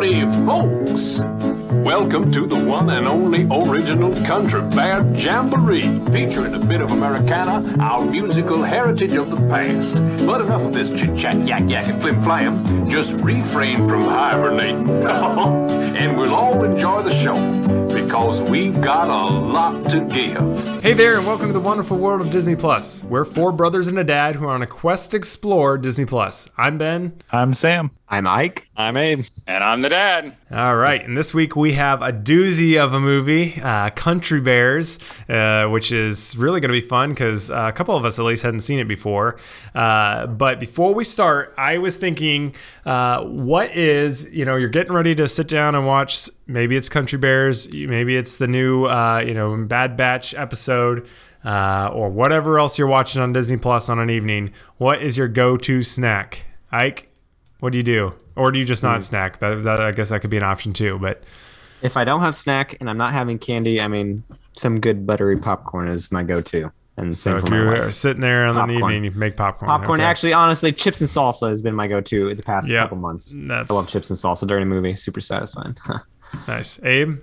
Howdy, folks! Welcome to the one and only original Country Bear Jamboree, featuring a bit of Americana, our musical heritage of the past. But enough of this chit chat, yak yak, and flim flam. Just refrain from hibernating, and we'll all enjoy the show because we've got a lot to give. Hey there, and welcome to the wonderful world of Disney Plus. We're four brothers and a dad who are on a quest to explore Disney Plus. I'm Ben. I'm Sam. I'm Ike. I'm Abe. And I'm the dad. All right, and this week we have a doozy of a movie, uh, Country Bears, uh, which is really going to be fun because uh, a couple of us at least hadn't seen it before. Uh, but before we start, I was thinking, uh, what is you know you're getting ready to sit down and watch? Maybe it's Country Bears, maybe it's the new uh, you know Bad Batch episode. or whatever else you're watching on Disney Plus on an evening, what is your go-to snack, Ike? What do you do? Or do you just not mm. snack? That, that, I guess that could be an option too. But if I don't have snack and I'm not having candy, I mean, some good buttery popcorn is my go-to. And so if you're sitting there on the evening, you make popcorn. Popcorn, okay. actually, honestly, chips and salsa has been my go-to in the past yep. couple months. That's... I love chips and salsa during a movie. Super satisfying. nice, Abe.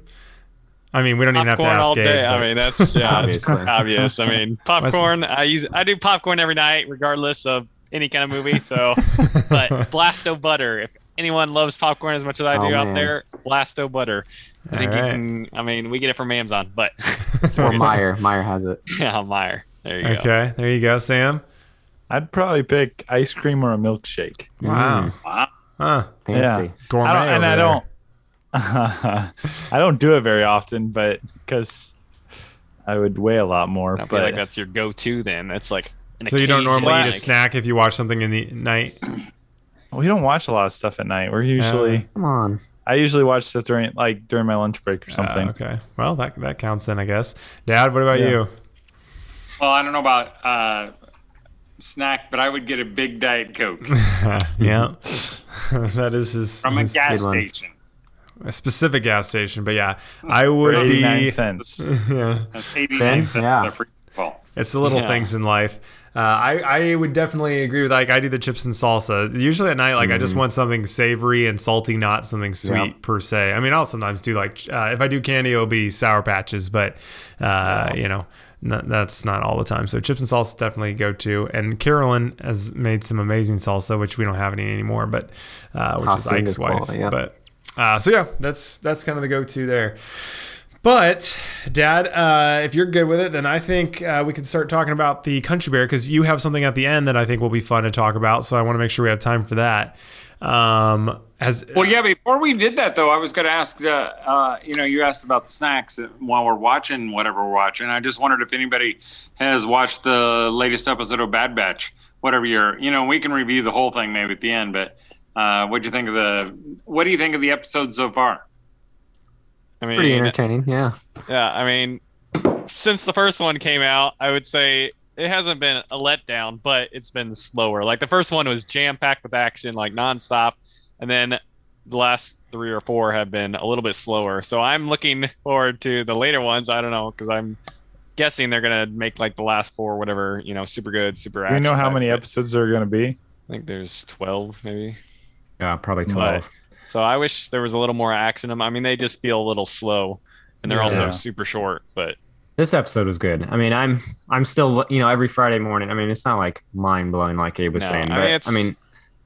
I mean, we don't popcorn even have to ask all day. Abe, I mean, that's yeah, obvious. I mean, popcorn. I use I do popcorn every night, regardless of any kind of movie. So, but Blasto butter. If anyone loves popcorn as much as I do oh, out there, Blasto butter. I All think right. you can. I mean, we get it from Amazon, but or Meijer. Meijer has it. Yeah, Meijer. There you okay, go. Okay, there you go, Sam. I'd probably pick ice cream or a milkshake. Wow. Mm. Wow. Huh. Fancy. Yeah. Gourmet. I and I don't. I don't do it very often, but because I would weigh a lot more. I but like that's your go-to. Then that's like so you don't normally eat a snack if you watch something in the night. We don't watch a lot of stuff at night. We're usually uh, come on. I usually watch stuff during like during my lunch break or something. Uh, okay, well that that counts then, I guess. Dad, what about yeah. you? Well, I don't know about uh, snack, but I would get a big diet coke. yeah, that is his from his a gas station. A specific gas station, but yeah, I would be. cents. yeah, eighty-nine cents. Yeah. It's the little yeah. things in life. Uh, I, I would definitely agree with like I do the chips and salsa. Usually at night, like mm. I just mm-hmm. want something savory and salty, not something sweet yep. per se. I mean, I'll sometimes do like uh, if I do candy, it'll be sour patches, but uh, you know. that's not all the time. So chips and salsa definitely go to. And Carolyn has made some amazing salsa, which we don't have any anymore, but uh, which is Ike's wife. Quality, yeah. But uh, so yeah, that's that's kind of the go to there. But, Dad, uh, if you're good with it, then I think uh, we can start talking about the country bear because you have something at the end that I think will be fun to talk about. So I want to make sure we have time for that. Um, as well, yeah. Before we did that, though, I was going to ask. Uh, uh, you know, you asked about the snacks while we're watching whatever we're watching. I just wondered if anybody has watched the latest episode of Bad Batch. Whatever you're, you know, we can review the whole thing maybe at the end. But uh, what do you think of the? What do you think of the episode so far? I mean, pretty uh, entertaining. Yeah. Yeah, I mean, since the first one came out, I would say it hasn't been a letdown, but it's been slower. Like the first one was jam packed with action, like nonstop, and then the last three or four have been a little bit slower. So I'm looking forward to the later ones. I don't know because I'm guessing they're gonna make like the last four, whatever you know, super good, super. Do you know how many episodes there are gonna be? I think there's twelve, maybe. Yeah, probably twelve. But, so I wish there was a little more action. In them. I mean, they just feel a little slow, and they're yeah. also super short. But this episode was good. I mean, I'm I'm still you know every Friday morning. I mean, it's not like mind blowing like Abe was no, saying, but I mean, I mean,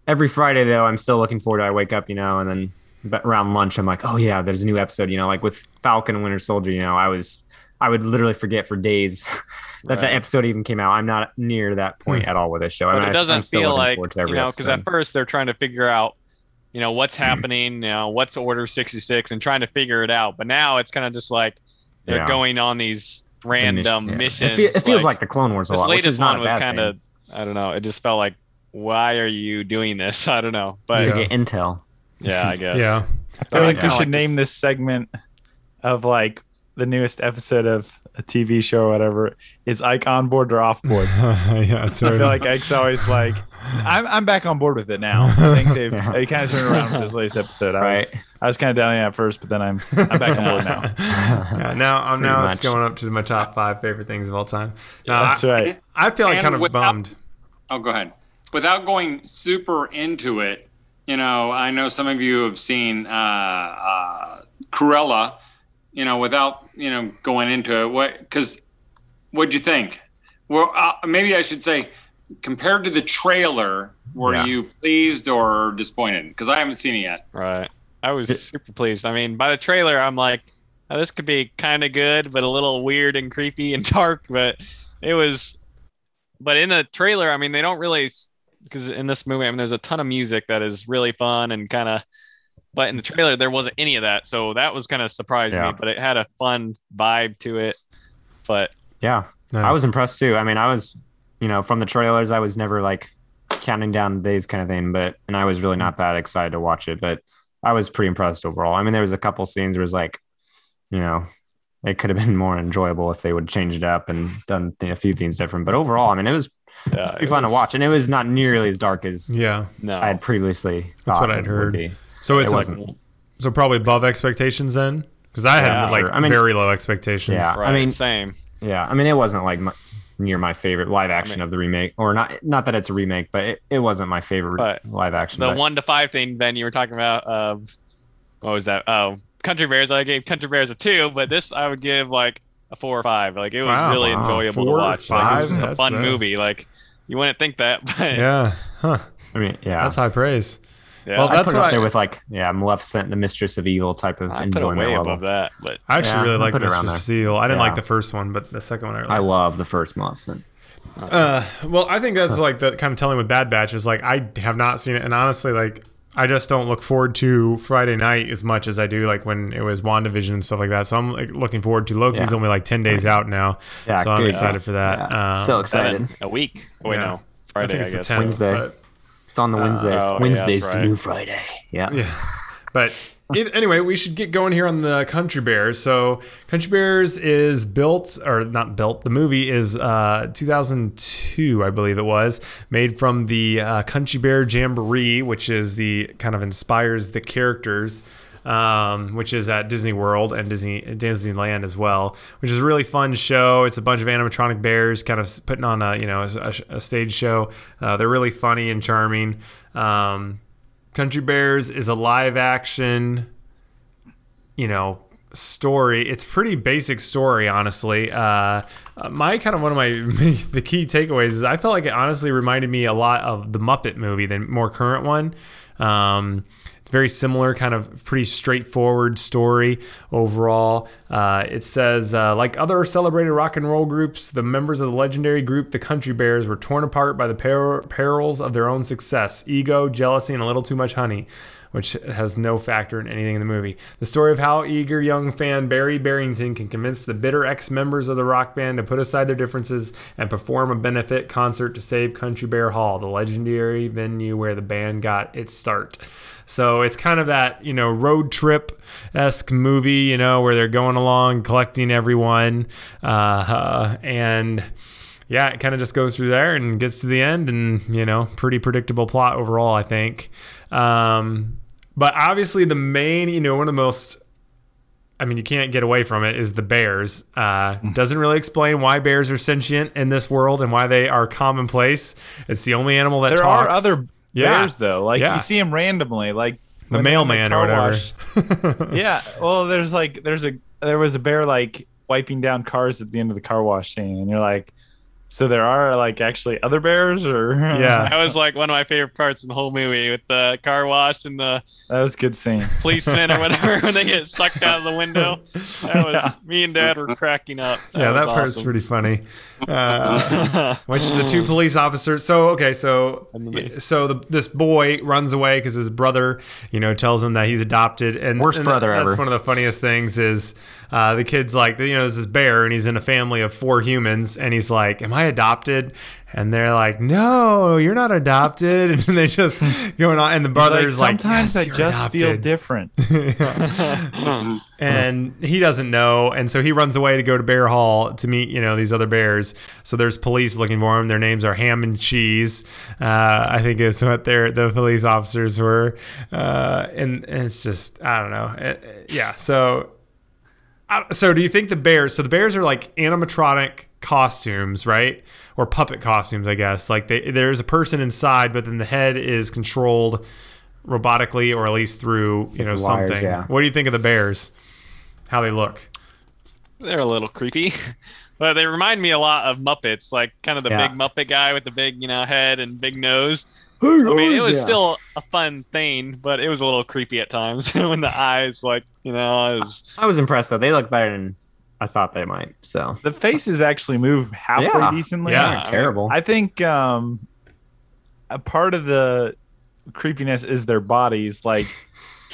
every Friday though, I'm still looking forward to. I wake up, you know, and then around lunch, I'm like, oh yeah, there's a new episode. You know, like with Falcon and Winter Soldier. You know, I was I would literally forget for days that right. the episode even came out. I'm not near that point hmm. at all with this show. But I mean, it doesn't feel like you know because at first they're trying to figure out you know what's happening you know what's order 66 and trying to figure it out. But now it's kind of just like they're yeah. going on these random yeah. missions it, it feels like, like, the clone wars a lot latest one was kind of i don't know it just felt like why are you doing this? I don't know but to get intel. Yeah i guess. Yeah. I feel like we should like name this segment of like the newest episode of a TV show or whatever, is Ike on board or off board? yeah, I feel like Ike's always like, I'm, I'm back on board with it now. I think they've yeah. they kind of turned around with this latest episode. I right. was I was kind of down at first, but then I'm I'm back on board now. yeah, now I'm now much. it's going up to my top five favorite things of all time. Now, That's I, right. I feel like kind of without, bummed. Oh, go ahead. Without going super into it, you know, I know some of you have seen uh, uh, Cruella, you know, without you know going into it. What? Because what'd you think? Well, uh, maybe I should say, compared to the trailer, were yeah. you pleased or disappointed? Because I haven't seen it yet. Right. I was super pleased. I mean, by the trailer, I'm like, oh, this could be kind of good, but a little weird and creepy and dark. But it was. But in the trailer, I mean, they don't really because in this movie, I mean, there's a ton of music that is really fun and kind of. But in the trailer, there wasn't any of that, so that was kind of surprising yeah. me. But it had a fun vibe to it. But yeah, nice. I was impressed too. I mean, I was, you know, from the trailers, I was never like counting down the days kind of thing, but and I was really not that excited to watch it, but I was pretty impressed overall. I mean, there was a couple scenes where it was like, you know, it could have been more enjoyable if they would change it up and done a few things different. But overall, I mean, it was yeah, it's pretty fun was, to watch, and it was not nearly as dark as yeah no. I had previously. That's what I'd heard. So it's it wasn't. so probably above expectations then, because I yeah, had like sure. I mean, very low expectations. Yeah, right. I mean same. Yeah, I mean it wasn't like my, near my favorite live action I mean, of the remake, or not. Not that it's a remake, but it, it wasn't my favorite live action. The but. one to five thing, Ben, you were talking about. Of what was that? Oh, Country Bears. I gave Country Bears a two, but this I would give like a four or five. Like it was wow, really wow. enjoyable four, to watch. Five? Like, it was just That's a fun movie. Like you wouldn't think that, but yeah, huh? I mean, yeah, that's high praise. Yeah. Well, that's I put what up I, there with like yeah, Maleficent, the Mistress of Evil type of I enjoyment way level. above that, but I actually yeah, really like Mistress of Evil. I didn't yeah. like the first one, but the second one I really I love the first Maleficent. Uh, well, I think that's like the kind of telling with Bad Batch is like I have not seen it, and honestly, like I just don't look forward to Friday night as much as I do like when it was WandaVision and stuff like that. So I'm like looking forward to Loki's yeah. only like 10 days out now. Yeah, so I'm excited for that. Yeah. Um, so excited. A week. Oh, wait, yeah. no. Friday, I, I guess. 10th, Wednesday. It's on the Wednesdays. Uh, oh, Wednesdays right. new Friday. Yeah. Yeah. But anyway, we should get going here on the Country Bears. So, Country Bears is built, or not built, the movie is uh, 2002, I believe it was, made from the uh, Country Bear Jamboree, which is the kind of inspires the characters. Um, which is at Disney World and Disney Disneyland as well, which is a really fun show. It's a bunch of animatronic bears kind of putting on a you know a, a stage show. Uh, they're really funny and charming. Um, Country Bears is a live action, you know, story. It's pretty basic story, honestly. Uh, my kind of one of my the key takeaways is I felt like it honestly reminded me a lot of the Muppet movie, the more current one. Um, very similar, kind of pretty straightforward story overall. Uh, it says, uh, like other celebrated rock and roll groups, the members of the legendary group, the Country Bears, were torn apart by the per- perils of their own success, ego, jealousy, and a little too much honey which has no factor in anything in the movie. The story of how eager young fan Beary Barrington can convince the bitter ex members of the rock band to put aside their differences and perform a benefit concert to save Country Bear Hall, the legendary venue where the band got its start. So it's kind of that, you know, road trip esque movie, you know, where they're going along collecting everyone. Uh, and yeah, it kind of just goes through there and gets to the end and, you know, pretty predictable plot overall, I think. Um, but obviously, the main, you know, one of the most I mean, you can't get away from it. Is the bears? Uh, mm. doesn't really explain why bears are sentient in this world and why they are commonplace. It's the only animal that there talks. are other yeah. bears though. Like yeah. you see them randomly, like the mailman the or whatever. yeah. Well, there's like there's a there was a bear like wiping down cars at the end of the car wash scene, and you're like, so there are like actually other bears, or yeah, that was like one of my favorite parts in the whole movie with the car wash and the that was good scene. Policemen or whatever when they get sucked out of the window. That was yeah. me and Dad were cracking up. That yeah, that awesome. part's pretty funny. Uh, which the two police officers. So okay, so so the, this boy runs away because his brother, you know, tells him that he's adopted, and worst and brother that, ever. That's one of the funniest things is uh, the kid's like, you know, there's this bear and he's in a family of four humans, and he's like, "Am I adopted?" And they're like, "No, you're not adopted." And they just going on, and the brother's like, "Sometimes like, yes, I just adopted. feel different." and he doesn't know, and so he runs away to go to Bear Hall to meet, you know, these other bears. So there's police looking for him. Their names are Ham and Cheese. Uh, I think is what their the police officers were, uh, and, and it's just I don't know, it, it, yeah. So so do you think the bears so the bears are like animatronic costumes right or puppet costumes i guess like they, there's a person inside but then the head is controlled robotically or at least through you know wires, something. Yeah. What do you think of the bears? How they look? They're a little creepy. but they remind me a lot of Muppets, like kind of the yeah. big Muppet guy with the big, you know, head and big nose. I mean, it was yeah. still a fun thing, but it was a little creepy at times when the eyes, like, you know, I was. I was impressed though. They look better than I thought they might. So the faces actually move halfway yeah. decently. Yeah, terrible. I think um, a part of the creepiness is their bodies. Like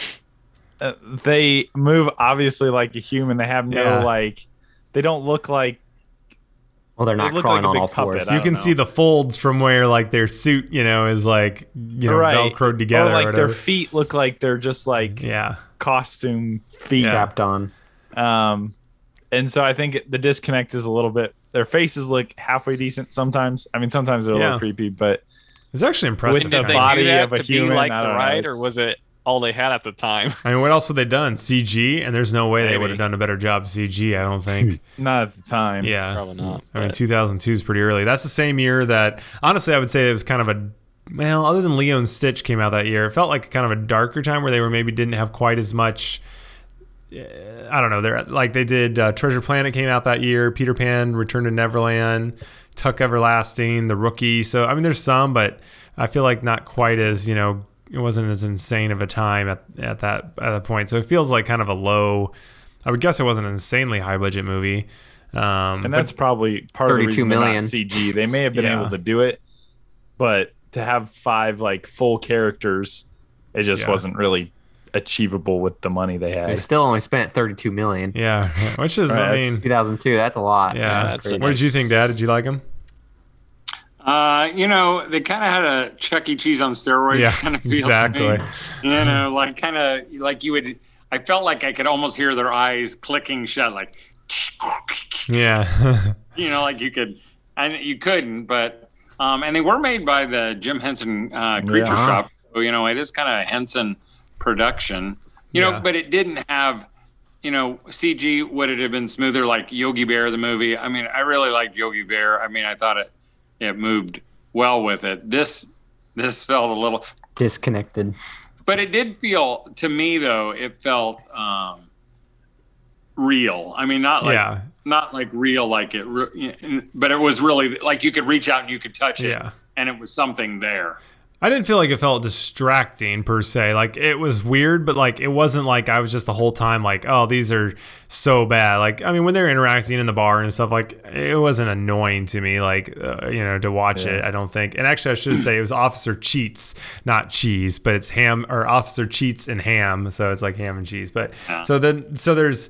uh, they move obviously like a human. They have no yeah. like. They don't look like. Well, they're not they crawling like on all fours. You can know. see the folds from where like their suit, you know, is like you know right. velcroed together. Or like or their feet look like they're just like yeah costume feet strapped on. Um, and so I think the disconnect is a little bit. Their faces look halfway decent sometimes. I mean, sometimes they're a yeah. little creepy, but it's actually impressive. With the body of a human, like the ride, or was it all they had at the time? I mean, what else would they done? CG, and there's no way Maybe. they would have done a better job CG. I don't think. not at the time. Yeah, probably not. I mean, 2002 is pretty early. That's the same year that, honestly, I would say it was kind of a well, other than Lilo and Stitch came out that year, it felt like kind of a darker time where they were maybe didn't have quite as much I don't know. They're like they did. Uh, Treasure Planet came out that year. Peter Pan, Return to Neverland, Tuck Everlasting, The Rookie. So I mean, there's some, but I feel like not quite as you know. It wasn't as insane of a time at, at that at that point. So it feels like kind of a low. I would guess it wasn't an insanely high budget movie. Um, and that's probably part of the reason million. CG. They may have been yeah. able to do it, but to have five like full characters, it just yeah. wasn't really achievable with the money they had. They still only spent 32 million. Yeah, which is right, I mean 2002. That's a lot. Yeah. what did you think, Dad? Did you like him? Uh, you know, they kind of had a Chuck E. Cheese on steroids yeah, kind of feel. Exactly. You know, like kind of like you would. I felt like I could almost hear their eyes clicking shut, like. Yeah. you know, like you could, and you couldn't, but um, and they were made by the Jim Henson uh, Creature yeah. Shop. So, you know, it is kind of Henson production. You yeah. know, but it didn't have, you know, CG. Would it have been smoother like Yogi Bear the movie? I mean, I really liked Yogi Bear. I mean, I thought it it moved well with it. This this felt a little disconnected. But it did feel to me though. It felt um, real. I mean, not like yeah. not like real like it, but it was really like you could reach out and you could touch it, yeah. and it was something there. I didn't feel like it felt distracting per se. Like it was weird, but like it wasn't like I was just the whole time like, oh, these are so bad. Like I mean, when they're interacting in the bar and stuff, like it wasn't annoying to me, like uh, you know, to watch yeah. it. I don't think. And actually, I should say it was Officer Cheets, not cheese, but it's ham or Officer Cheets and ham, so it's like ham and cheese. But so then, so there's.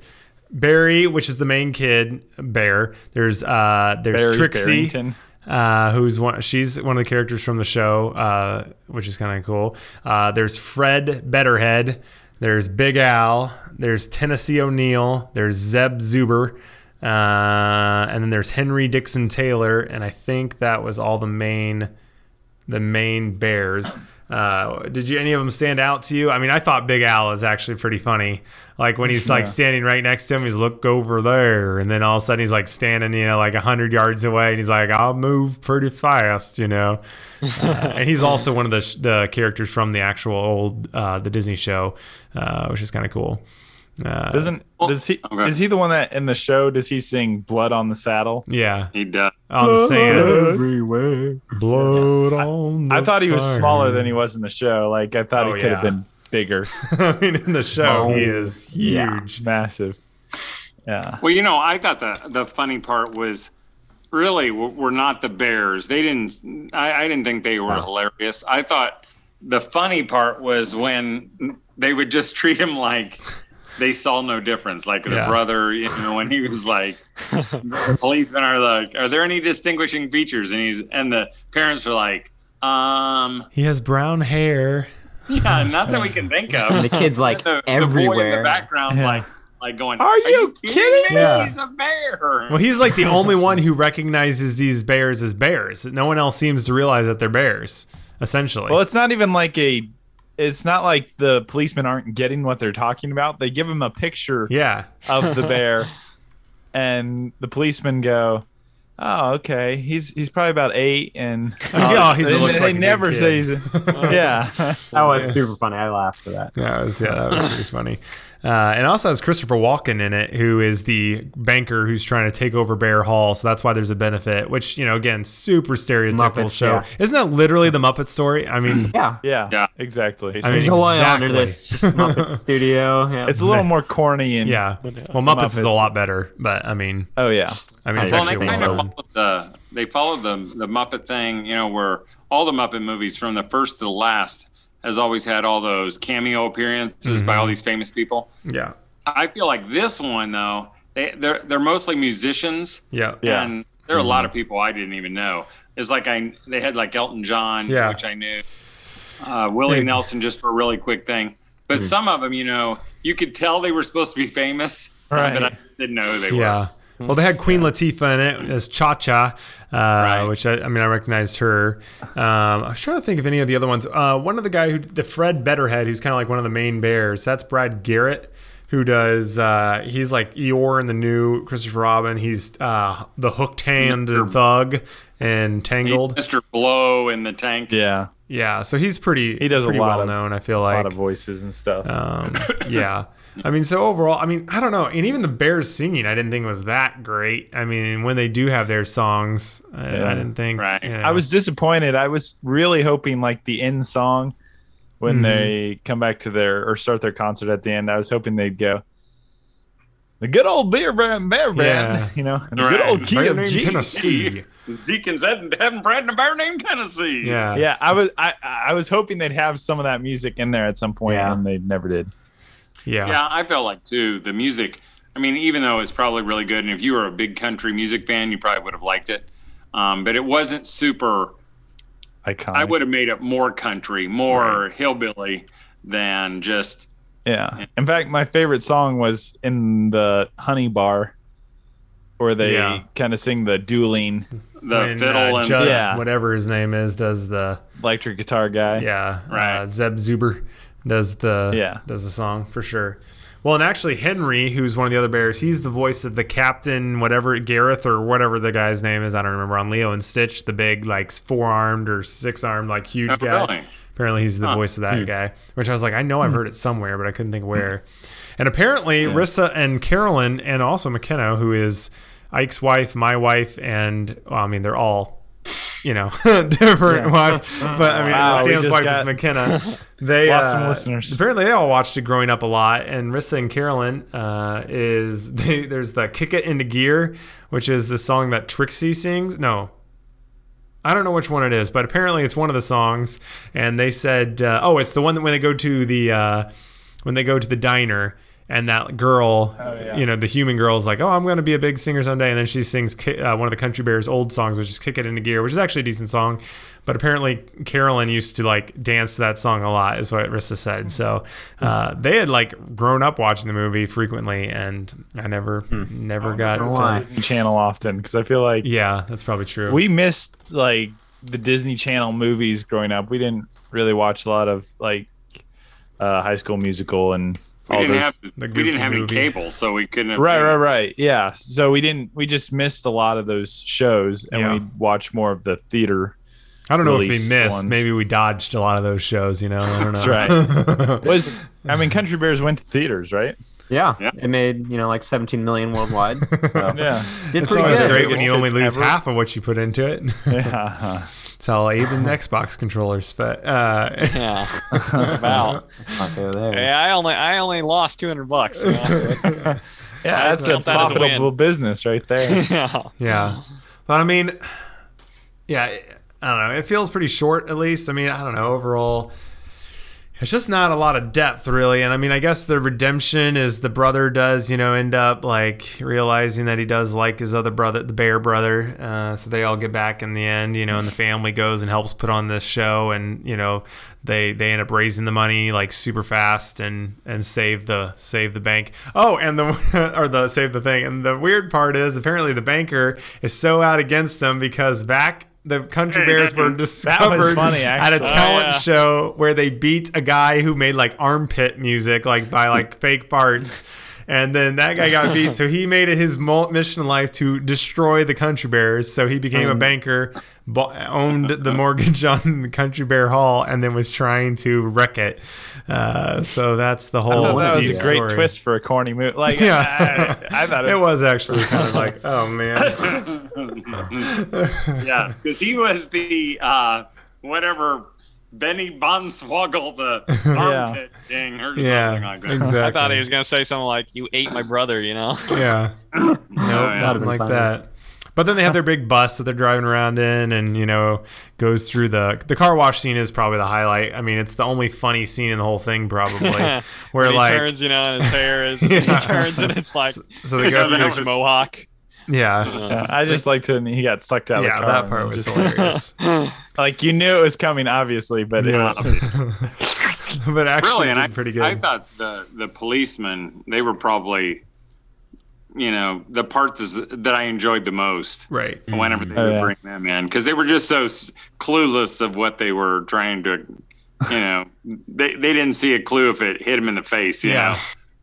Beary, which is the main kid, Bear. There's uh, there's Beary Trixie. Barrington uh, who's one. She's one of the characters from the show, uh, which is kind of cool. Uh, there's Fred Bedderhead. There's Big Al. There's Tennessee O'Neal. There's Zeb Zoober. Uh, and then there's Henry Dixon Taylor, and I think that was all the main, the main bears. Uh, did you any of them stand out to you? I mean, I thought Big Al is actually pretty funny. Like when he's yeah. like standing right next to him, he's look over there, and then all of a sudden he's like standing, you know, like a hundred yards away, and he's like, "I'll move pretty fast," you know. Uh, and he's also one of the the characters from the actual old uh, the Disney show, uh, which is kind of cool. Uh, Doesn't does he okay. is he the one that in the show does he sing "Blood on the Saddle"? Yeah, he does. On the sand everywhere, blood yeah. on. I, I thought he was smaller than he was in the show. Like I thought oh, he could yeah. have been bigger. I mean, in the show, oh, he is huge, yeah. massive. Yeah. Well, you know, I thought the the funny part was really were not the bears. They didn't. I, I didn't think they were oh. hilarious. I thought the funny part was when they would just treat him like they saw no difference. Like the yeah. brother, you know, when he was like, the policemen are like, are there any distinguishing features? And he's and the parents are like, um, he has brown hair. Yeah, not that we can think of. And the kid's like the, everywhere. The boy in the background, yeah. like. Like going, are, are you, you kidding, kidding me? Yeah. He's a bear. Well, he's like the only one who recognizes these bears as bears. No one else seems to realize that they're bears, essentially. Well, it's not even like a it's not like the policemen aren't getting what they're talking about. They give him a picture yeah. of the bear, and the policemen go, Oh, okay. He's he's probably about eight, and oh, he looks they like never say. yeah, that was super funny. I laughed for that. Yeah, was, yeah, that was pretty funny. Uh, and also has Christopher Walken in it, who is the banker who's trying to take over Bear Hall. So that's why there's a benefit, which, you know, again, super stereotypical Muppets, show. yeah. Isn't that literally the Muppet story? I mean, Yeah. yeah, Yeah. exactly. I mean, Joy exactly. under this Muppet studio. Yeah. it's a little more corny and yeah. Well, Muppets, is a lot better, but I mean, Oh yeah, I mean, it's Well, they actually kind of followed the they followed the the Muppet thing, you know, where all the Muppet movies from the first to the last has always had all those cameo appearances by all Mm-hmm. these famous people. Yeah. I feel like this one though, they they're they're mostly musicians. Yeah. Yeah. And there are a lot of people I didn't even know. It's like I they had like Elton John, Yeah. which I knew. Uh, Willie Hey. Nelson just for a really quick thing. But some of them, you know, you could tell they were supposed to be famous, Right. but I didn't know who they were. Yeah. Well, they had Queen Latifah in it as Cha Cha, uh, which I, I mean, I recognized her. Um, I was trying to think of any of the other ones. Uh, one of the guy who, the Fred Bedderhead, who's kind of like one of the main bears. That's Brad Garrett, who does. Uh, he's like Eeyore in the new Christopher Robin. He's uh, the hooked hand Mr. thug and Tangled. Mr. Blow in the tank. yeah. Yeah, so he's pretty. He does a lot well of- known. I feel like A lot of voices and stuff. um, yeah. I mean, so overall, I mean, I don't know. And even the Bears singing, I didn't think was that great. I mean, when they do have their songs, I, Yeah. I didn't think. Right. you know. I was disappointed. I was really hoping like the end song when Mm-hmm. they come back to their or start their concert at the end. I was hoping they'd go. The good old beer brand, bear brand, Yeah. you know, and the good old key Bear of named G. Tennessee. Zeke and Zed having Brad and a bear named Tennessee. Yeah. Yeah, I was I I was hoping they'd have some of that music in there at some point, Yeah. and they never did. Yeah. Yeah, I felt like too the music. I mean, even though it's probably really good, and if you were a big country music fan, you probably would have liked it. Um, but it wasn't super. Iconic. I would have made it more country, more hillbilly than just. Yeah. In fact, my favorite song was in the Honey Bar, where they Yeah. kind of sing the dueling The When, fiddle uh, and Judd, Yeah. whatever his name is, does the electric guitar guy. yeah, Right. uh, Zeb Zoober does the Yeah. does the song for sure. Well, and actually Henry, who's one of the other bears, he's the voice of the captain, whatever Gareth or whatever the guy's name is. I don't remember on Lilo and Stitch, the big like four armed or six armed like huge Oh, guy. really? Apparently, he's the voice of that hmm. guy, which I was like, I know I've hmm. heard it somewhere, but I couldn't think hmm. where. And apparently, Rissa and Carolyn, and also McKenna, who is Ike's wife, my wife, and well, I mean, they're all, you know, different wives. But I mean, Wow, Sam's wife is McKenna. They Lost some uh, listeners. Apparently, they all watched it growing up a lot. And Rissa and Carolyn uh, is they, there's the "Kick It Into Gear," which is the song that Trixie sings. No, I don't know which one it is, but apparently it's one of the songs. And they said, uh, "Oh, it's the one that when they go to the uh, when they go to the diner." And that girl, yeah. you know, the human girl is like, "Oh, I'm going to be a big singer someday." And then she sings Ki- uh, one of the Country Bears' old songs, which is "Kick It Into Gear," which is actually a decent song. But apparently, Carolyn used to like dance to that song a lot, is what Rissa said. So uh, they had like grown up watching the movie frequently, and I never, never got. know why. Disney Channel often because I feel like Yeah, that's probably true. we missed like the Disney Channel movies growing up. We didn't really watch a lot of like uh, High School Musical and We all didn't those. have the we didn't have any movie. cable, so we couldn't have Right, seen right, it. right. Yeah. So we didn't. We just missed a lot of those shows, and Yeah. we watched more of the theater. I don't know if we missed. ones. Maybe we dodged a lot of those shows. You know, I don't know. That's right. Was I mean, Country Bears went to theaters, right? Yeah, Yeah. it made you know like 17 million worldwide. So Yeah. did It's always good. great when you only lose Ever. half of what you put into it. Yeah. That's how even Xbox controllers fit. Uh, Yeah, about. Not there, there. Yeah, I only I only lost 200 bucks. you know, so Yeah, that's a count that as a profitable business right there. yeah. yeah, but I mean, yeah, I don't know. It feels pretty short, at least. I mean, I don't know. Overall, it's just not a lot of depth, really. And I mean, I guess the redemption is the brother does, you know, end up like realizing that he does like his other brother, the bear brother. Uh, so they all get back in the end, you know, and the family goes and helps put on this show, and you know, they they end up raising the money like super fast and and save the save the bank. Oh, and the or the save the thing. And the weird part is apparently the banker is so out against them because back. The country bears were discovered funny, at a talent Oh, yeah. show where they beat a guy who made like armpit music like by like fake farts and then that guy got beat. So he made it his mission in life to destroy the Country Bears. So he became a mm. banker, owned the mortgage on the Country Bear Hall, and then was trying to wreck it. Uh, so that's the whole. that was a great story. twist for a corny movie. Like, yeah, I, I thought it was, it was actually kind of like, oh man. yeah, because he was the uh, whatever Benny Bonswoggle the armpit yeah. king or yeah, something like that. Exactly. I thought he was gonna say something like "You ate my brother," you know? Yeah. nope, oh, yeah. nothing like funny. that. But then they have their big bus that they're driving around in, and you know, goes through the the car wash scene is probably the highlight. I mean, it's the only funny scene in the whole thing, probably. Where like turns, you know, and his hair is yeah. he turns and it's like so, so they go through the mohawk. Yeah. yeah. I just liked it. he got sucked out. Yeah, that part was just, hilarious. like you knew it was coming, obviously, but yeah. it was. But actually, really, and I, pretty good. I thought the the policemen they were probably, you know, the part that I enjoyed the most. Right. Whenever mm-hmm. they oh, would yeah. bring them in, because they were just so clueless of what they were trying to. You know, they, they didn't see a clue if it hit them in the face. You yeah. know.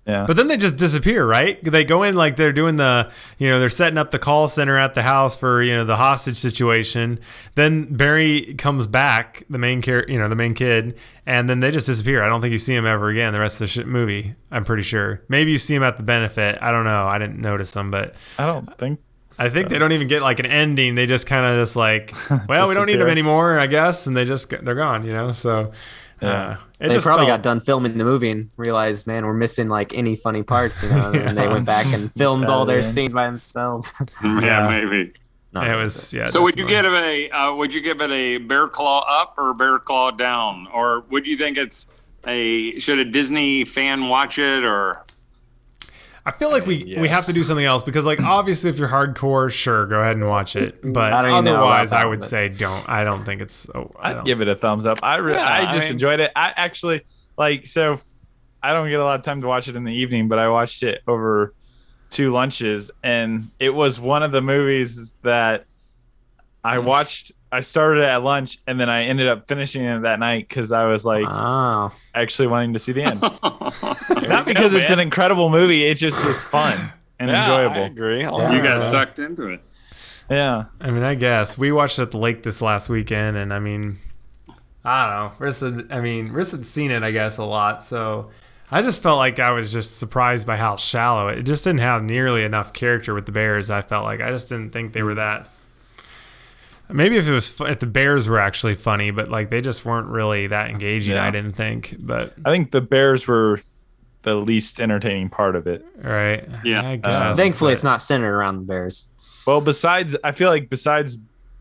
Yeah. But then they just disappear, right? They go in like they're doing the, you know, they're setting up the call center at the house for, you know, the hostage situation. Then Beary comes back, the main character, you know, the main kid, and then they just disappear. I don't think you see him ever again the rest of the sh- movie. I'm pretty sure. Maybe you see him at the benefit. I don't know. I didn't notice them, but I don't think I think they don't even get like an ending. They just kind of just like, well, we don't need them anymore, I guess, and they just they're gone, you know. So yeah. Uh, they probably felt... got done filming the movie and realized, man, we're missing like any funny parts, you know. yeah. And they went back and filmed all their scenes by themselves. yeah, yeah, maybe. Not it was yeah. So definitely. would you give it a uh, would you give it a bear claw up or bear claw down, or would you think it's a should a Disney fan watch it or I feel like we yes. we have to do something else because like obviously if you're hardcore, sure, go ahead and watch it. But otherwise, I would say don't. I don't think it's. Oh, I'd give it a thumbs up. I re- yeah, I just I mean, enjoyed it. I actually like so. I don't get a lot of time to watch it in the evening, but I watched it over two lunches, and it was one of the movies that I mm. watched I started it at lunch and then I ended up finishing it that night because I was like wow. actually wanting to see the end. Not because it's an incredible movie, it just was fun and yeah, enjoyable. I agree. Yeah. You got sucked into it. Yeah. I mean, I guess we watched it at the lake this last weekend, and I mean, I don't know. Riss had, I mean, Riss had seen it, I guess, a lot, so I just felt like I was just surprised by how shallow it. It just didn't have nearly enough character with the Bears. I felt like I just didn't think they were mm. that Maybe if it was if the Bears were actually funny, but like they just weren't really that engaging. Yeah. I didn't think, but I think the Bears were the least entertaining part of it. Right? Yeah. I guess, uh, thankfully, but... it's not centered around the Bears. Well, besides, I feel like besides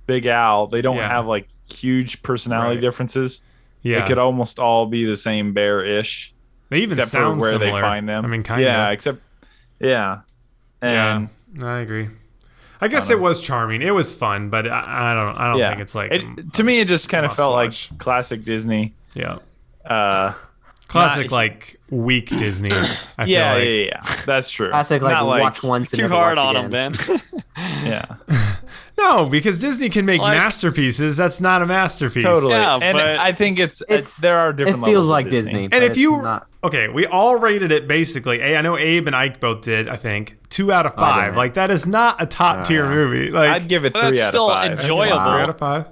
Big Al, they don't yeah. have like huge personality right. differences. Yeah, they could almost all be the same bear-ish. They even except sound for where similar. they find them. I mean, kind of. Yeah, except yeah, and yeah, I agree. I guess I it was charming. It was fun, but I, I don't. I don't yeah. think it's like. It, to me, it just kind of felt watch. like classic Disney. Yeah. Uh, classic not, like weak Disney. I yeah, like. yeah, yeah, That's true. Classic like, not like watch once. Too hard on again. them, Ben. yeah. No, because Disney can make like, masterpieces. That's not a masterpiece. Totally. Yeah, and I think it's, it's there are different. It feels like Disney. Disney and if you not. Okay, we all rated it basically. A, I know Abe and Ike both did. I think two out of five. Like that is not a top oh, tier movie. Like I'd give it three out of five. Enjoyable. Three out of five.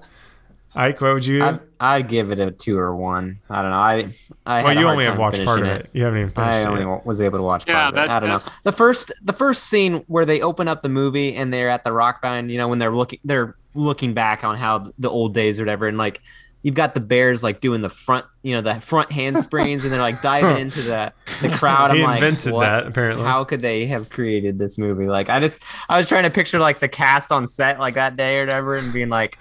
Ike, what would you? I'd, I'd, give it a two or one. I don't know. I, I well, you only have watched part of it. it. You haven't even finished I only it. was able to watch yeah, part of it. I don't know. The first, the first scene where they open up the movie and they're at the rock band. You know, when they're looking, they're looking back on how the old days or whatever, and like you've got the bears like doing the front, you know, the front hand handsprings, and they're like diving into the the crowd. I'm he like, invented what? that apparently. How could they have created this movie? Like, I just I was trying to picture like the cast on set like that day or whatever, and being like,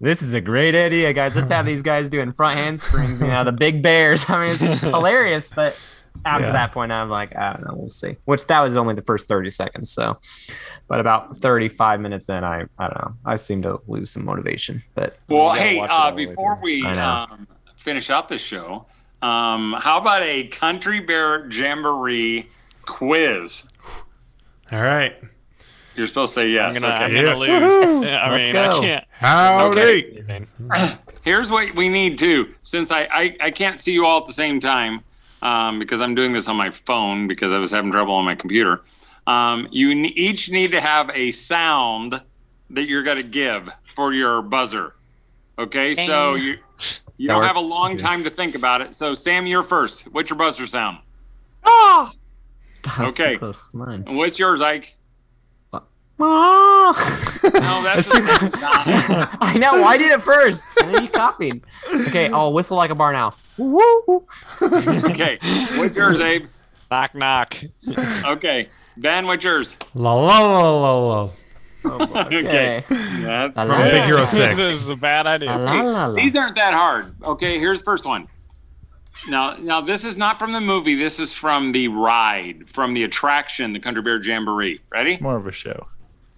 this is a great idea, guys. Let's have these guys doing front handsprings. You know, the big bears. I mean, it's hilarious. But after yeah. that point, I'm like, I don't know. We'll see. Which that was only the first 30 seconds. So, but about 35 minutes in, I I don't know. I seem to lose some motivation. But well, hey, uh, before we um, finish out the show, um, how about a country bear jamboree quiz? All right. You're supposed to say yes. I'm gonna, okay. I'm gonna yes. lose. Yeah, I Let's mean, go. I can't. Howdy. Okay. Here's what we need to. Since I, I, I can't see you all at the same time, um, because I'm doing this on my phone because I was having trouble on my computer. Um, you each need to have a sound that you're going to give for your buzzer. Okay, so you you don't have a long time to think about it. So Sam, you're first. What's your buzzer sound? Ah. okay. What's yours, Ike? no, that's. too- I know. I did it first. And then you copied. Okay, I'll whistle like a barn owl. Woo! okay, what's yours, Abe? Knock knock. Okay, Ben, what's yours? La la la la la. Oh, okay, that's from Big Hero Six. this is a bad idea. La, la, la, la. These aren't that hard. Okay, here's the first one. Now, now this is not from the movie. This is from the ride, from the attraction, the Country Bear Jamboree. Ready? More of a show.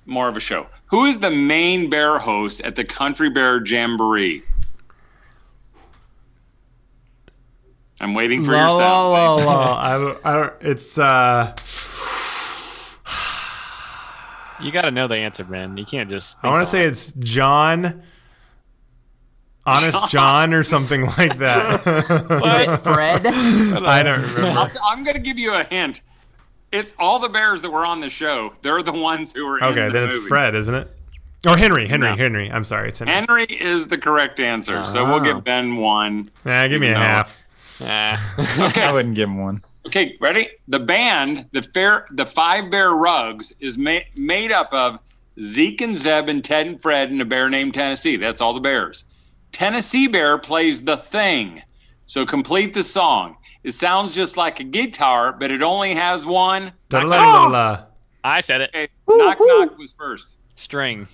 More of a show. Who is the main bear host at the Country Bear Jamboree? I'm waiting for la, your sound. La, la, la. I I it's uh You got to know the answer, man. You can't just I want to say it's John Honest John, John or something like that. Fred? I don't remember. i am going to give you a hint. It's all the bears that were on the show. They're the ones who were okay, the then movie. it's Fred, isn't it? Or Henry, Henry, no. Henry. I'm sorry, it's Henry. Henry is the correct answer. Uh-huh. So we'll give Ben one. Nah, give me a half. okay. I wouldn't give him one. Okay, ready? The band, the fair, the Five Bear Rugs, is ma- made up of Zeke and Zeb and Ted and Fred and a bear named Tennessee. That's all the bears. Tennessee Bear plays the thing. So complete the song. It sounds just like a guitar, but it only has one. Oh! I said it. Okay. Knock knock was first. String.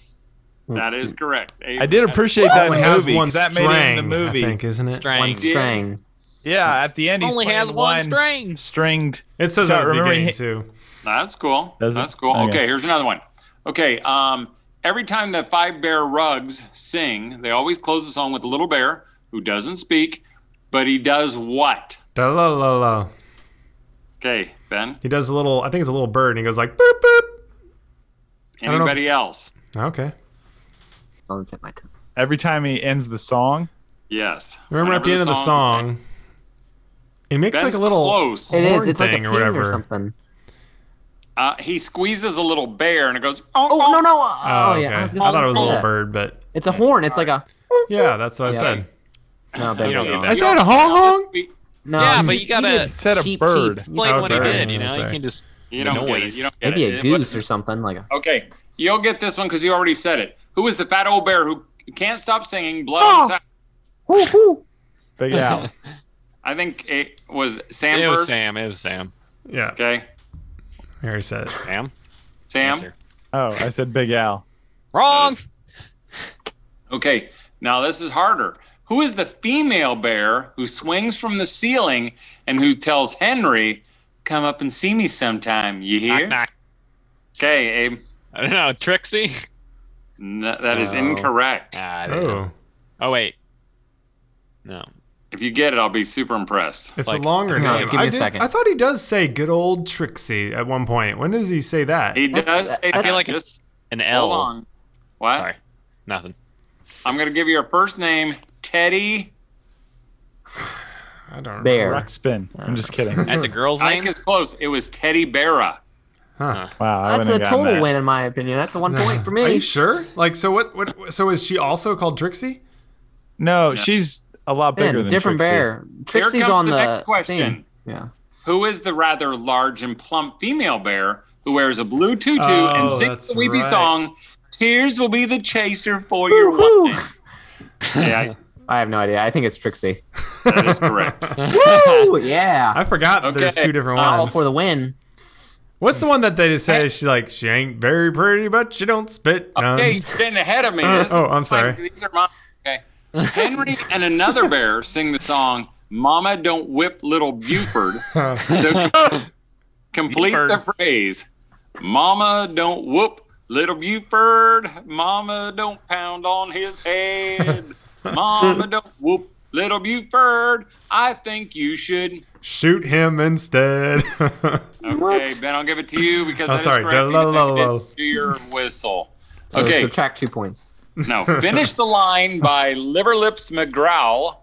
That is correct. I did appreciate that in has movie. One that made it in the movie. I think, isn't it? String. One string. Yeah, at the end he's only has one, one string. Stringed. It says at the beginning he, too. That's cool. Does That's it? cool. Okay. okay, here's another one. Okay, um, every time the five bear rugs sing, they always close the song with a little bear who doesn't speak, but he does what? Da la la la. Okay, Ben. He does a little. I think it's a little bird, and he goes like boop boop. Anybody else? Okay. I'll tip my toe. Every time he ends the song. Yes. Remember at the, the end of the song. It makes Ben's like a little close. It is. It's like a or, whatever. or something. Uh, he squeezes a little bear and it goes. Oh, oh, oh. no no! Oh, oh okay. yeah. I, I thought it was a little bird, but it's a horn. It's like a. Yeah, that's what yeah. I said. No, baby. I said a honk honk. No, yeah, but you gotta said a bird. Explain oh, what he did. You know, you can just. You don't get it. You don't get Maybe it. a goose or something like a. Okay, you'll get this one because you already said it. Who was the fat old bear who can't stop singing "Blood oh. on the Hoo, Big Al. I think it was Sam. It was. Sam. It was Sam. Yeah. Okay. I already said it. Sam. Sam. Answer. Oh, I said Big Al. Wrong. Okay. Now this is harder. Who is the female bear who swings from the ceiling and who tells Henry, "Come up and see me sometime"? You hear? Knock, knock. Okay, Abe. I don't know. Trixie. No, that is oh. incorrect. Ah, oh. Oh wait. No. If you get it, I'll be super impressed. It's like, a longer no, name. Give me I, a did, second. I thought he does say "good old Trixie" at one point. When does he say that? He does. Say I feel like just an L. Hold on. What? Sorry, nothing. I'm gonna give you your first name, Teddy. I don't Bear. Ruxpin. I'm just kidding. That's a girl's name. I think it's close. It was Teddi Barra. Huh. Wow, I that's a total that. win in my opinion. That's a one point for me. Are you sure? Like, so what? What? So is she also called Trixie? No, she's a lot bigger Man, than different Trixie. bear. Trixie's Here comes on the, the, next question. Theme. Yeah. Who is the rather large and plump female bear who wears a blue tutu Oh, and sings that's the weepy right. song? Tears will be the chaser for your Woo-hoo. wine. yeah, I have no idea. I think it's Trixie. that is correct. Woo! Yeah. I forgot that there's two different All ones. for the win. What's the one that they say? She like she ain't very pretty, but she don't spit. none. Okay, you're getting ahead of me. Uh, oh, I'm sorry. fine. These are mine. Okay. Henry and another bear sing the song "Mama Don't Whip Little Buford." So complete the phrase: "Mama don't whoop little Buford. Mama don't pound on his head. Mama don't whoop little Buford. I think you should." Shoot him instead. Okay, Ben, I'll give it to you because Oh, that is sorry. correct. La, la, because la, la. didn't Do your whistle. So Okay. subtract two points. No, finish the line by Liver Lips McGrowl.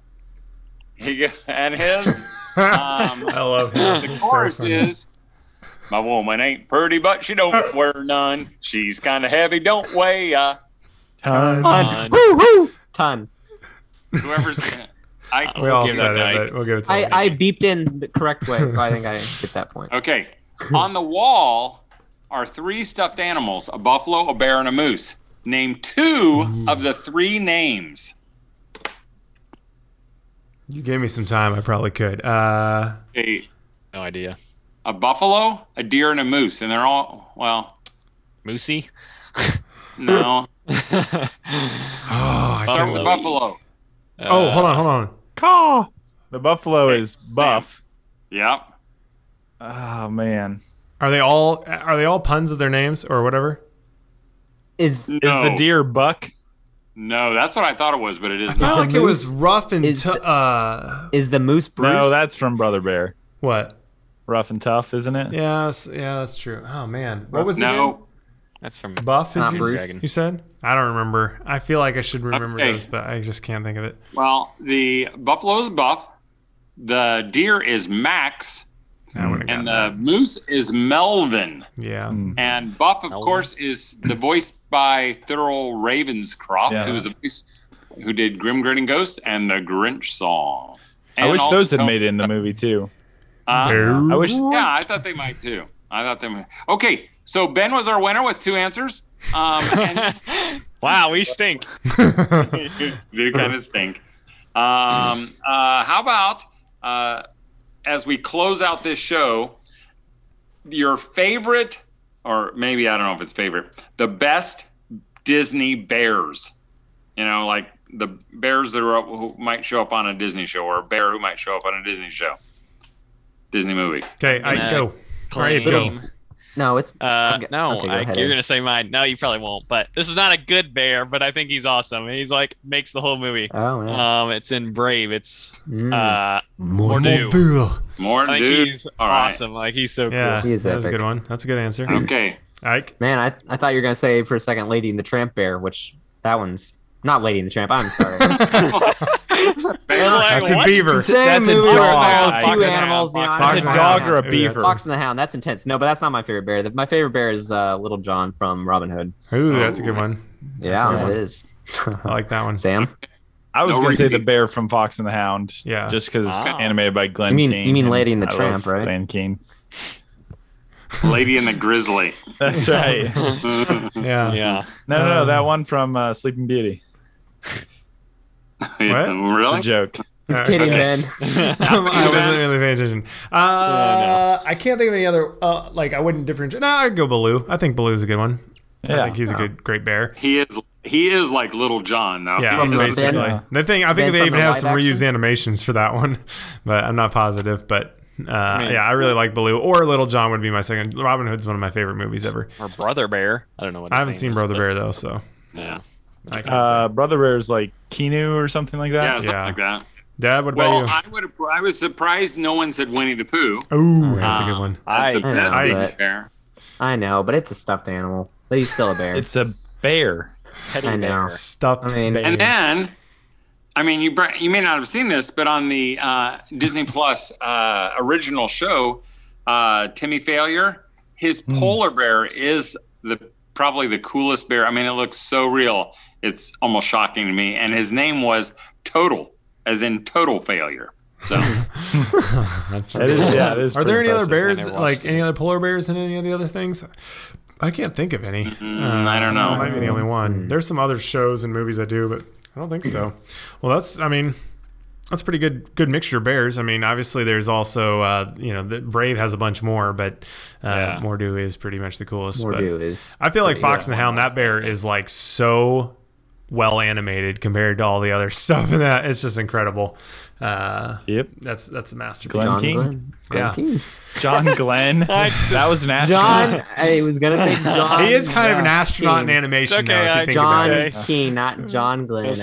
He and his Um, I love him. The chorus so is My woman ain't pretty, but she don't swear none. She's kind of heavy, don't weigh a ton. Ton. Woo, woo. ton. Whoever's it. I, we all said it, but we'll give it to I, I beeped in the correct way, so I think I get that point. Okay. On the wall are three stuffed animals a buffalo, a bear, and a moose. Name two Ooh. of the three names. You gave me some time. I probably could. Uh, okay. No idea. A buffalo, a deer, and a moose, and they're all well. Moosey. no. oh, I Start with buffalo. Uh, oh, hold on, hold on. Caw. The buffalo is buff. Yep. Oh man. Are they all are they all puns of their names or whatever? Is no. is the deer buck? No, that's what I thought it was, but it is. I felt like it was rough and is, t- uh, is the moose Bruce? No, that's from Brother Bear. What? Rough and tough, isn't it? Yes, yeah, that's true. Oh man, what was it? no? It that's from Buff. Is Bruce. You said? I don't remember. I feel like I should remember okay. those, but I just can't think of it. Well, the buffalo is Buff. The deer is Max and the moose is Melvin. Yeah. Mm. And Buff, of Melvin. course, is the voice by Thurl Ravenscroft, yeah. who is a voice who did Grim Grinning Ghost and the Grinch song. And I wish those had made it in the movie too. Uh, I wish. Yeah, I thought they might too. I thought they might. Okay, so Ben was our winner with two answers. Um, and, wow, we stink. do kind of stink. Um, uh, how about uh, as we close out this show, your favorite, or maybe I don't know if it's favorite, the best Disney bears. You know, like the bears that are up, who might show up on a Disney show, or a bear who might show up on a Disney show, Disney movie. Okay, I go. Ready go. No, it's uh, no. Okay, go you're gonna say mine. No, you probably won't. But this is not a good bear, but I think he's awesome. He's like makes the whole movie. Oh yeah. Um, it's in Brave. It's mm. uh Mor'du. Mor'du. I think he's All awesome. Right. Like he's so yeah, cool. He's that's a good one. That's a good answer. Okay. Ike. Man, I I thought you were gonna say for a second Lady and the Tramp Bear, which that one's not Lady and the Tramp. I'm sorry. that's a beaver. Same that's a dog. two animals. You know, Fox a dog or a beaver. Fox and the Hound. That's intense. No, but that's not my favorite bear. My favorite bear is uh, Little John from Robin Hood. Ooh, that's a good one. Yeah, it is. I like that one. Sam. I was no gonna say the bear from Fox and the Hound. Yeah, just because it's animated by Glen. You mean Keane you mean Lady and the Tramp, right? Glen Keane. Lady and the Grizzly. That's right. yeah. Yeah. No, no, no, that one from uh, Sleeping Beauty. what? Really? It's a joke. He's kidding, man. I wasn't really paying attention. Uh, yeah, no. I can't think of any other. Uh, like I wouldn't differentiate. No, I'd go Baloo. I think Baloo's a good one. Yeah. I think he's a good, great bear. He is. He is like Little John now. Yeah, basically. Yeah. The thing I think ben they even the have some reused animations for that one, but I'm not positive. But uh, I mean, yeah, I really like Baloo or Little John would be my second. Robin Hood's one of my favorite movies ever. Or Brother Bear. I don't know what. I haven't seen is, Brother but... Bear though, so yeah. Uh, Brother Bear is like Keanu or something like that. Yeah, something yeah. like that. Dad, what well, about you? I would. I was surprised no one said Winnie the Pooh. Ooh, that's uh, a good one. That's the best I, bear. I know, but it's a stuffed animal. But he's still a bear. it's a bear. I know. Bear. Stuffed I mean, bear. And then, I mean, you you may not have seen this, but on the uh, Disney Plus uh, original show, uh, Timmy Failure, his mm. polar bear is the probably the coolest bear. I mean, it looks so real. It's almost shocking to me. And his name was Total, as in total failure. So that's that is, yeah. It is Are there any other bears, like any other polar bears, and any of the other things? I can't think of any. Mm, uh, I don't know. I might be the only one. Mm. There's some other shows and movies I do, but I don't think so. Well, that's. I mean, that's pretty good good mixture of bears. I mean, obviously there's also uh, you know the Brave has a bunch more, but uh, yeah. Mor'du is pretty much the coolest. Mor'du is. I feel like Fox yeah, and the Hound. That bear is like so well animated compared to all the other stuff in that. It's just incredible. Uh, yep, that's that's a masterpiece. Glenn John King. Glenn. Yeah, Glenn John Glenn. that was an astronaut. John, I was gonna say John. He is kind yeah. of an astronaut King. in animation. okay, though, I, John King, not John Glenn.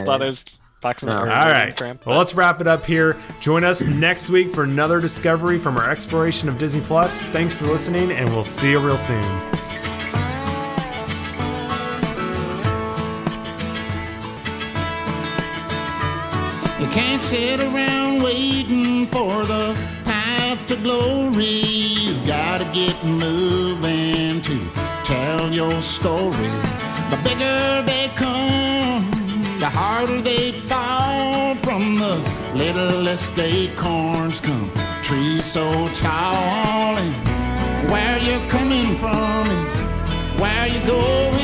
Fox All right. Well, let's wrap it up here. Join us next week for another discovery from our exploration of Disney Plus. Thanks for listening, and we'll see you real soon. Can't sit around waiting for the path to glory. You gotta get moving to tell your story. The bigger they come, the harder they fall. From the littlest acorns come trees so tall. And where you're coming from is where you're going.